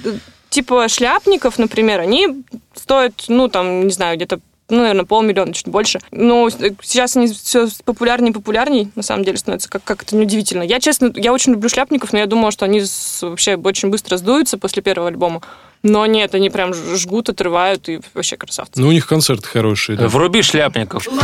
типа шляпников, например, они стоят, ну, там, не знаю, где-то ну, наверное, полмиллиона, чуть больше. Но сейчас они все популярнее и популярнее, на самом деле, становятся, как, как это неудивительно. Я, честно, я очень люблю шляпников, но я думала, что они с- вообще очень быстро сдуются после первого альбома. Но нет, они прям жгут, отрывают и вообще красавцы. Ну, у них концерты хорошие, да. Вруби шляпников. Вот,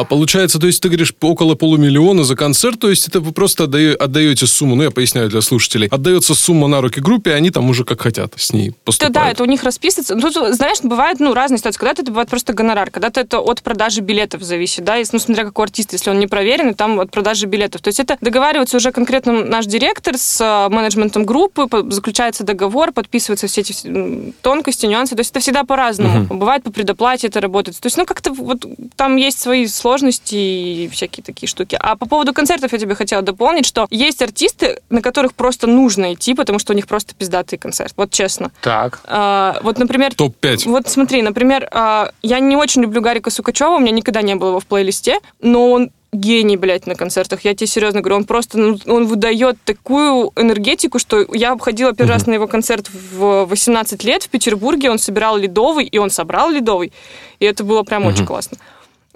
а, получается, то есть ты говоришь около полумиллиона за концерт, то есть это вы просто отдае- отдаете сумму, ну я поясняю для слушателей, отдается сумма на руки группе, и они там уже как хотят с ней Да, поступают. да, это у них расписывается. Ну, Тут, знаешь, бывают ну, разные ситуации. Когда-то это бывает просто гонорар, когда-то это от продажи билетов зависит, да, если, ну, смотря какой артист, если он не проверенный, там от продажи билетов. То есть это договаривается уже конкретно наш директор с э, менеджментом группы, заключается договор, подписываются все эти тонкости, нюансы. То есть это всегда по-разному. Бывает по предоплате это работает. То есть, ну, как-то вот там есть свои сложности и всякие такие штуки. А по поводу концертов я тебе хотела дополнить, что есть артисты, на которых просто нужно идти, потому что у них просто пиздатый концерт. Вот честно. Так. А, вот, например... Топ-5. Вот смотри, например, а, я не очень люблю Гарика Сукачева, у меня никогда не было его в плейлисте, но он гений, блядь, на концертах. Я тебе серьезно говорю, он просто, ну, он выдает такую энергетику, что я обходила первый раз на его концерт в 18 лет в Петербурге, он собирал ледовый, и он собрал ледовый, и это было прям очень классно.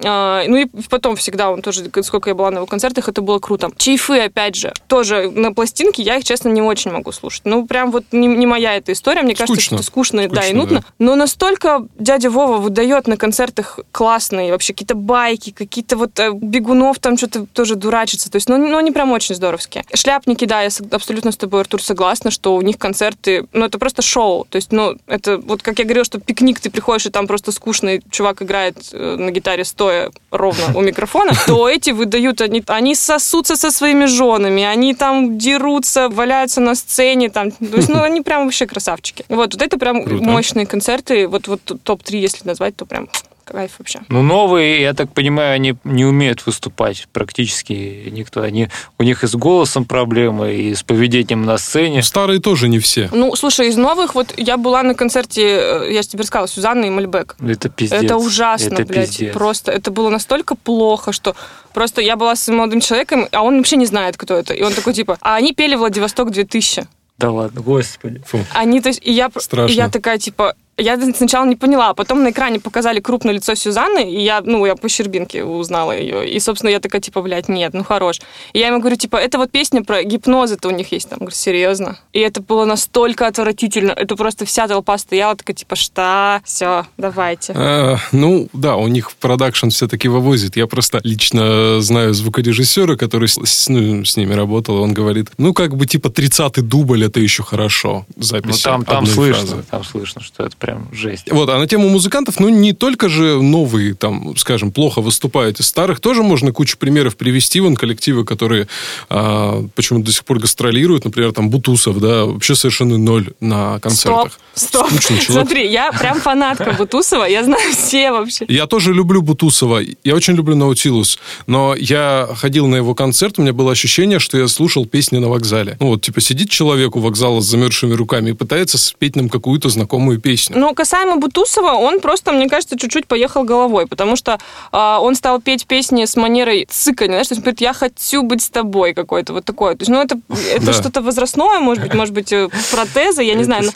А, ну и потом всегда он тоже, сколько я была на его концертах, это было круто. Чайфы, опять же, тоже на пластинке, я их, честно, не очень могу слушать. Ну, прям вот не, не моя эта история, мне кажется, что Скучно. это скучно, Скучно, да, и нудно. да. Но настолько дядя Вова выдает на концертах классные вообще какие-то байки, какие-то вот э, бегунов там что-то тоже дурачится. То есть, ну, ну, они прям очень здоровские. Шляпники, да, я абсолютно с тобой, Артур, согласна, что у них концерты, ну, это просто шоу. То есть, ну, это вот как я говорила, что пикник, ты приходишь, и там просто скучный чувак играет э, на гитаре стоя ровно у микрофона, то эти выдают, они, они сосутся со своими женами, они там дерутся, валяются на сцене, там, то есть, ну, они прям вообще красавчики. Вот, вот это прям Круто. мощные концерты, вот, вот топ-3, если назвать, то прям кайф вообще. Ну, новые, я так понимаю, они не умеют выступать практически никто. Они, у них и с голосом проблемы, и с поведением на сцене. Старые тоже не все. Ну, слушай, из новых, вот я была на концерте, э, я же тебе рассказала, Сюзанна и Мальбек. Это пиздец. Это ужасно, Это блядь. пиздец. Просто это было настолько плохо, что просто я была с молодым человеком, а он вообще не знает, кто это. И он такой, типа, а они пели Владивосток 2000. Да ладно, господи. Фу. Они, то есть, и я, Страшно. и я такая, типа, я сначала не поняла, а потом на экране показали крупное лицо Сюзанны, и я, ну, я по щербинке узнала ее. И, собственно, я такая, типа, блядь, нет, ну, хорош. И я ему говорю, типа, это вот песня про гипноз, это у них есть там. Говорю, серьезно? И это было настолько отвратительно. Это просто вся толпа стояла, такая, типа, что? Все, давайте. А, ну, да, у них продакшн все-таки вывозит. Я просто лично знаю звукорежиссера, который с, ну, с ними работал, и он говорит, ну, как бы, типа, 30-й дубль, это еще хорошо. Ну, Запись там, там одной слышно, фразы. там слышно, что это прям жесть. Вот, а на тему музыкантов, ну, не только же новые, там, скажем, плохо выступают из старых, тоже можно кучу примеров привести, вон, коллективы, которые а, почему-то до сих пор гастролируют, например, там, Бутусов, да, вообще совершенно ноль на концертах. Стоп, стоп. Скучный человек. Смотри, я прям фанатка Бутусова, я знаю все вообще. Я тоже люблю Бутусова, я очень люблю Наутилус, но я ходил на его концерт, у меня было ощущение, что я слушал песни на вокзале. Ну вот, типа, сидит человек у вокзала с замерзшими руками и пытается спеть нам какую-то знакомую песню. Ну, касаемо Бутусова, он просто, мне кажется, чуть-чуть поехал головой, потому что а, он стал петь песни с манерой цыкания, знаешь, то есть он говорит, я хочу быть с тобой какой-то, вот такое. То есть, ну, это, это Да. что-то возрастное, может быть, может быть, э, протезы, я не Это знаю.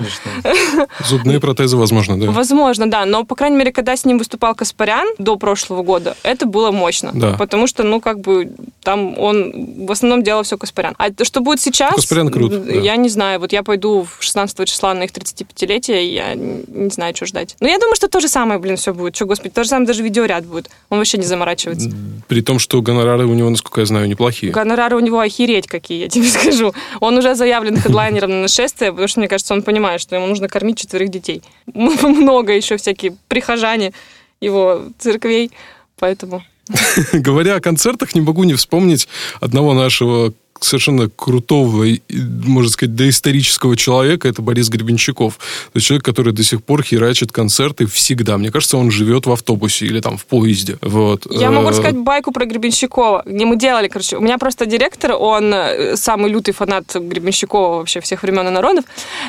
но-. Зубные протезы, возможно, да. Возможно, да, но, по крайней мере, когда с ним выступал Каспарян до прошлого года, это было мощно. Да. Потому что, ну, как бы, там он в основном делал все Каспарян. А то, что будет сейчас, Каспарян крут, да. я не знаю. Вот я пойду в 16 числа на их 35-летие, я не знаю, что ждать. Но я думаю, что то же самое, блин, все будет. Что, господи, то же самое даже видеоряд будет. Он вообще не заморачивается. При том, что гонорары у него, насколько я знаю, неплохие. Гонорары у него охереть какие, я тебе скажу. Он уже заявлен хедлайнером на нашествие, потому что, мне кажется, он понимает, что ему нужно кормить четверых детей. Много еще всякие прихожане его церквей, поэтому... Говоря о концертах, не могу не вспомнить одного нашего совершенно крутого, можно сказать, доисторического человека, это Борис Гребенщиков. То есть человек, который до сих пор херачит концерты всегда. Мне кажется, он живет в автобусе или там в поезде. Вот. Я могу Э, рассказать байку про Гребенщикова, где мы делали, короче, у меня просто директор, он э, самый лютый фанат Гребенщикова вообще всех времен и народов,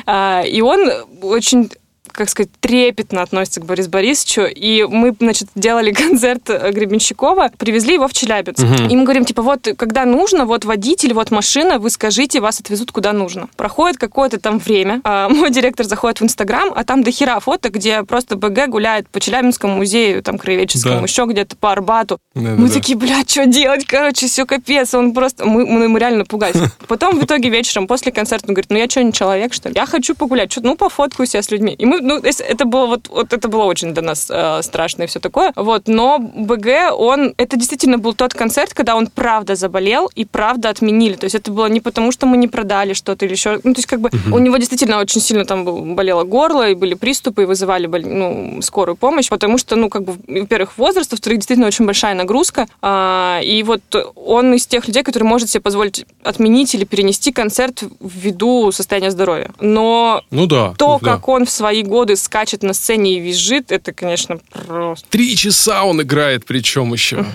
А, и он очень как сказать, трепетно относится к Борису Борисовичу. И мы, значит, делали концерт э, Гребенщикова, привезли его в Челябинск. И мы говорим, типа, вот, когда нужно, вот водитель, вот машина, вы скажите, вас отвезут куда нужно. Проходит какое-то там время, а мой директор заходит в Инстаграм, а там до хера фото, где просто БГ гуляет по Челябинскому музею, там, краеведческому, Да. еще где-то по Арбату. Да-да-да. Мы такие, блядь, что делать? Короче, все капец. Он просто... Мы, мы, мы реально напугались. Потом в итоге вечером, после концерта, он говорит, ну я что, не человек, что ли? Я хочу погулять. Что, ну, пофоткаюсь я с людьми. И мы, ну, это было вот, вот это было очень для нас э, страшно и все такое. Вот, но БГ, он... Это действительно был тот концерт, когда он правда заболел и правда отменили. То есть это было не потому, что мы не продали что-то или еще... Ну, то есть как бы у него действительно очень сильно там болело горло, и были приступы, и вызывали ну, скорую помощь, потому что, ну, как бы, во-первых, возраст, во-вторых, действительно очень большая нагрузка. А, и вот он из тех людей, который может себе позволить отменить или перенести концерт ввиду состояния здоровья. Но Ну да. то, да. как он в свои годы скачет на сцене и визжит, это, конечно, просто... Три часа он играет, причем еще.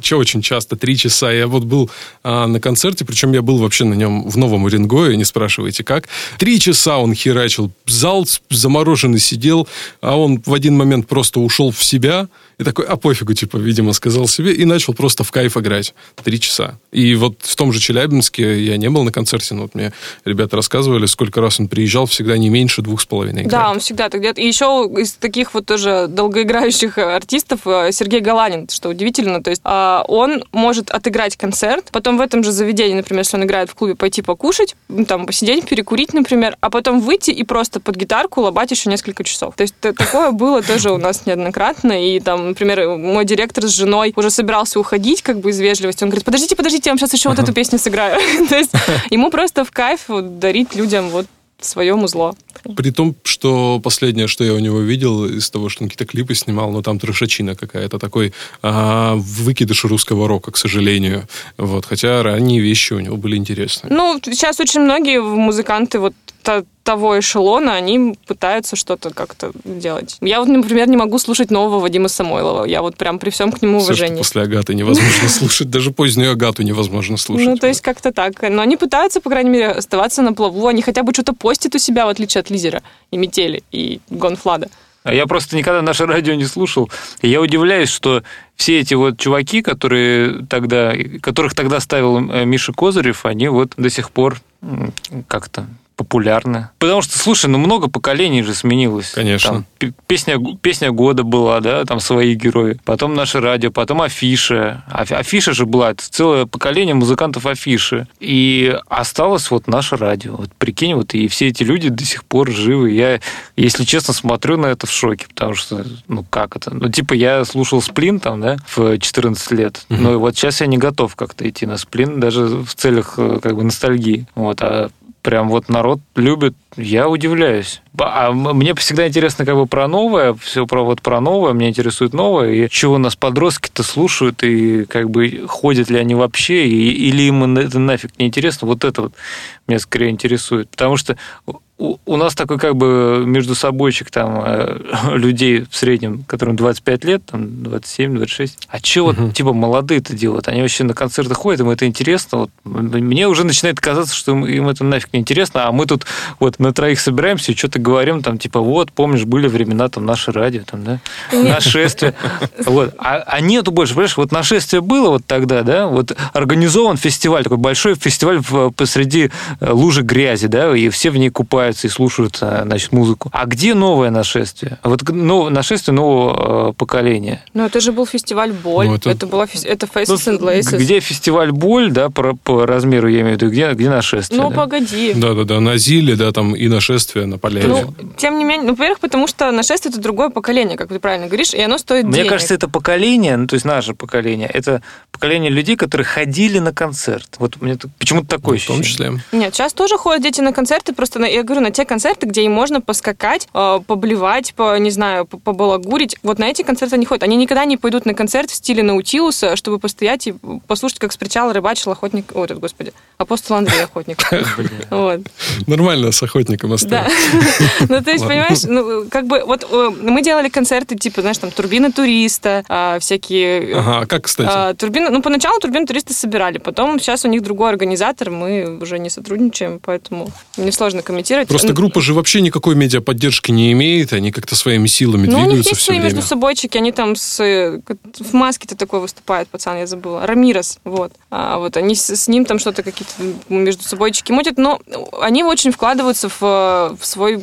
Че очень часто, три часа. Я вот был а, на концерте, причем я был вообще на нем в Новом Уренгое, не спрашивайте как. Три часа он херачил. Зал замороженный сидел, а он в один момент просто ушел в себя и такой, а пофигу, типа, видимо, сказал себе, и начал просто в кайф играть. Три часа. И вот в том же Челябинске я не был на концерте, но вот мне ребята рассказывали, сколько раз он приезжал, всегда не меньше двух с половиной. Да, он всегда делает. И еще из таких вот тоже долгоиграющих э, артистов э, Сергей Галанин, что удивительно. То есть а, он может отыграть концерт, потом в этом же заведении, например, если он играет в клубе, пойти покушать, там посидеть, перекурить, например, а потом выйти и просто под гитарку лобать еще несколько часов. То есть такое было тоже у нас неоднократно. И там, например, мой директор с женой уже собирался уходить как бы из вежливости. Он говорит, подождите, подождите, я вам сейчас еще вот эту песню сыграю. То есть ему просто в кайф дарить людям вот свое музло. При том, что последнее, что я у него видел из того, что он какие-то клипы снимал, ну там трешачина какая-то, такой а, выкидыш русского рока, к сожалению. Вот, хотя ранние вещи у него были интересные. Ну, сейчас очень многие музыканты вот того эшелона, они пытаются что-то как-то делать. Я вот, например, не могу слушать нового Вадима Самойлова. Я вот прям при всем к нему Все, уважении. после Агаты невозможно слушать, даже позднюю Агату невозможно слушать. Ну, то есть как-то так. Но они пытаются, по крайней мере, оставаться на плаву. Они хотя бы что-то постят у себя, в отличие от Лизера и Метели, и Гонфлада. А Я просто никогда наше радио не слушал. И я удивляюсь, что все эти вот чуваки, которые тогда, которых тогда ставил э, Миша Козырев, они вот до сих пор как-то популярны. Потому что, слушай, ну много поколений же сменилось. Конечно. Там пе- песня, песня года была, да, там свои герои. Потом наше радио, потом афиша. Аф- Афиша же была, это целое поколение музыкантов афиши. И осталось вот наше радио. Вот прикинь, вот и все эти люди до сих пор живы. Я, если честно, смотрю на это в шоке, потому что, ну как это? Ну типа я слушал сплин там, да, в 14 лет. Но вот сейчас я не готов как-то идти на сплин, даже в целях э, как бы ностальгии. Вот, а прям вот народ любит, я удивляюсь. А мне всегда интересно как бы про новое, все про вот про новое, мне интересует новое, и чего нас подростки-то слушают, и как бы ходят ли они вообще, и, или им это нафиг не интересно, вот это вот меня скорее интересует. Потому что у, у нас такой как бы между собойчик там э, людей в среднем, которым 25 лет, там 27-26. А что вот типа молодые-то делают? Они вообще на концерты ходят, им это интересно. Вот, мне уже начинает казаться, что им, им это нафиг не интересно, а мы тут вот на троих собираемся и что-то говорим, там типа вот, помнишь, были времена, там наше радио, там, да, нашествие. Вот. А, а нету больше, понимаешь, вот нашествие было вот тогда, да, вот организован фестиваль, такой большой фестиваль посреди э, лужи грязи, да, и все в ней купаются и слушают, э, значит, музыку. А где новое нашествие? Вот нов- нашествие нового э, поколения. Ну, это же был фестиваль «Боль». Ну, это... это- была фес- это Ну, Faces and Laces. где фестиваль боль, да, по, по размеру я имею в виду, где, где нашествие? Ну, да? погоди. Да-да-да, на Зиле, да, там и нашествие на поляне. Ну, тем не менее, ну, во-первых, потому что нашествие это другое поколение, как ты правильно говоришь, и оно стоит Мне денег. кажется, это поколение, ну, то есть наше поколение, это поколение людей, которые ходили на концерт. Вот мне почему-то такое в том ощущение. числе. Нет, сейчас тоже ходят дети на концерты, просто на- я говорю, на те концерты, где им можно поскакать, э, поблевать, по, не знаю, по- побалагурить. Вот на эти концерты они ходят. Они никогда не пойдут на концерт в стиле Наутилуса, чтобы постоять и послушать, как с причала рыбачил охотник... Ой, этот, господи, апостол Андрей охотник. Вот. Нормально с охотником Да. оставил. Ну, то есть, понимаешь, ну, как бы, вот э, мы делали концерты, типа, знаешь, там, турбина туриста, а, всякие... Ага, а как, кстати? А, турбина, ну, поначалу турбину туристы собирали, потом сейчас у них другой организатор, мы уже не сотрудничаем, поэтому мне сложно комментировать. Просто группа же вообще никакой медиаподдержки не имеет, они как-то своими силами Ну, у них двигаются есть все свои время. между собойчики, они там с... э, В маске-то такой выступает, пацан, я забыла. Рамирос, вот. А, вот они с, с ним там что-то какие-то между собойчики мутят, но они очень вкладываются в, в свой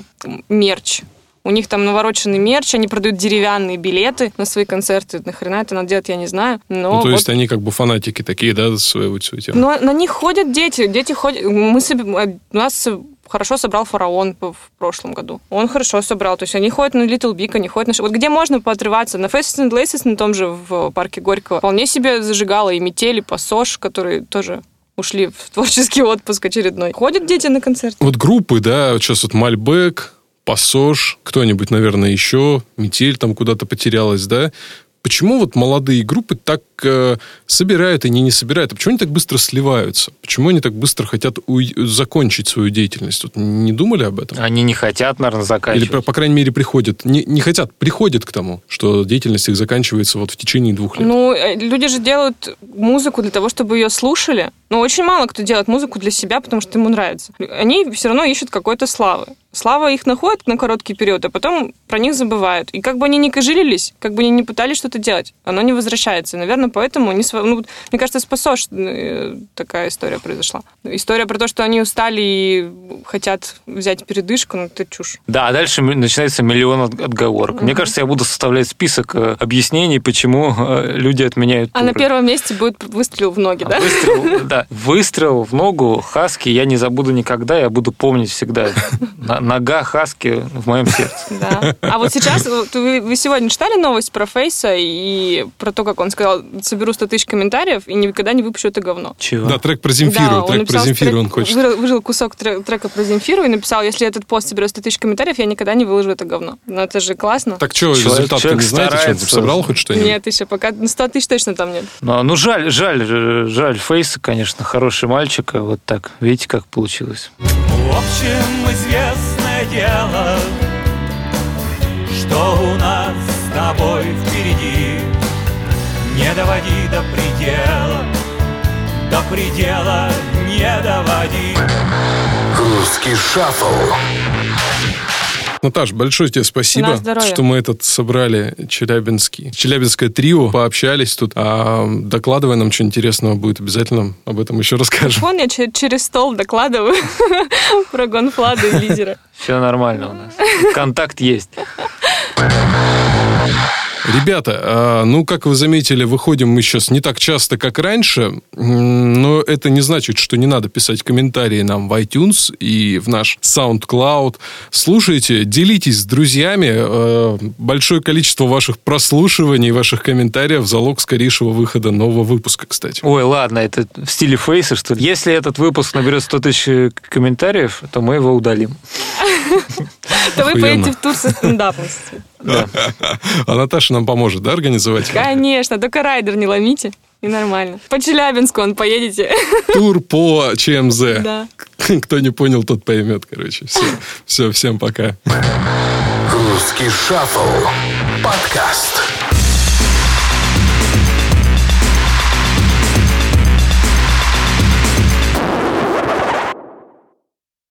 мерч. У них там навороченный мерч, они продают деревянные билеты на свои концерты. Нахрена это надо делать, я не знаю. Но Ну, то вот- есть они как бы фанатики такие, да, своей вот всей темы. Но на них ходят дети. Дети ходят. Мы себе- у нас хорошо собрал фараон в прошлом году. Он хорошо собрал. То есть они ходят на Little Big, они ходят на... Вот где можно поотрываться? На Faces and Laces на том же в парке Горького вполне себе зажигало и метели, пассож, которые тоже ушли в творческий отпуск очередной. Ходят дети на концерт. Вот группы, да, сейчас вот Мальбек, Пассож, кто-нибудь, наверное, еще, Метель там куда-то потерялась, да. Почему вот молодые группы так э, собирают и не, не собирают? А почему они так быстро сливаются? Почему они так быстро хотят уй- закончить свою деятельность? Вот не думали об этом? Они не хотят, наверное, Или, заканчивать. по, по крайней мере, приходят, не, не хотят, приходят к тому, что деятельность их заканчивается вот в течение двух лет. Ну, э, люди же делают музыку для того, чтобы ее слушали. Но очень мало кто делает музыку для себя, потому что ему нравится. Они все равно ищут какой-то славы. Слава их находит на короткий период, а потом про них забывают. И как бы они ни кожилились, как бы они ни пытались что-то делать, оно не возвращается. Наверное, поэтому сво- ну, мне кажется, с Пассож э, такая история произошла. История про то, что они устали и хотят взять передышку, ну, это чушь. Да, а дальше начинается миллион от- отговорок. Мне кажется, я буду составлять список э, объяснений, почему э, люди отменяют А на туры. первом месте будет выстрел в ноги, А да? Выстрел, да. Выстрел в ногу Хаски я не забуду никогда, я буду помнить всегда. Нога Хаски в моем сердце. Да. А вот сейчас, вы, вы сегодня читали новость про Фейса и про то, как он сказал, соберу 100 тысяч комментариев и никогда не выпущу это говно. Чего? Да, трек про Земфиру, Да, он трек про Земфиру трек- он хочет. Выжил, кусок тре- трека про Земфиру и написал, если этот пост соберет 100 тысяч комментариев, я никогда не выложу это говно. Ну, это же классно. Так что, результат не знаете, что собрал хоть что-нибудь? Нет, еще пока ну, 100 тысяч точно там нет. Ну, ну, жаль, жаль, жаль Фейса, конечно, хороший мальчик, а вот так, видите, как получилось. В общем, известное дело, что у нас с тобой впереди. Не доводи до предела, до предела не доводи. Русский шаффл. Наташ, большое тебе спасибо, что мы этот собрали челябинский. Челябинское трио, пообщались тут. А докладывай нам, что интересного будет, обязательно об этом еще расскажем. Вон я че- через стол докладываю про Гонфлада и Лизера. Все нормально у нас. Контакт есть. Ребята, а, ну, как вы заметили, выходим мы сейчас не так часто, как раньше, но это не значит, что не надо писать комментарии нам в iTunes и в наш SoundCloud. Слушайте, делитесь с друзьями. э, Большое количество ваших прослушиваний, ваших комментариев – залог скорейшего выхода нового выпуска, кстати. Ой, ладно, это в стиле Фейса, что ли? Если этот выпуск наберет 100 тысяч комментариев, то мы его удалим. То вы поедете в тур со стендапом. Да. А Наташа нам поможет, да, организовать? Конечно, только райдер не ломите. И нормально. По Челябинску он поедете. Тур по ЧМЗ. Да. Кто не понял, тот поймет, короче. Все, все всем пока. Русский шаффл. Подкаст.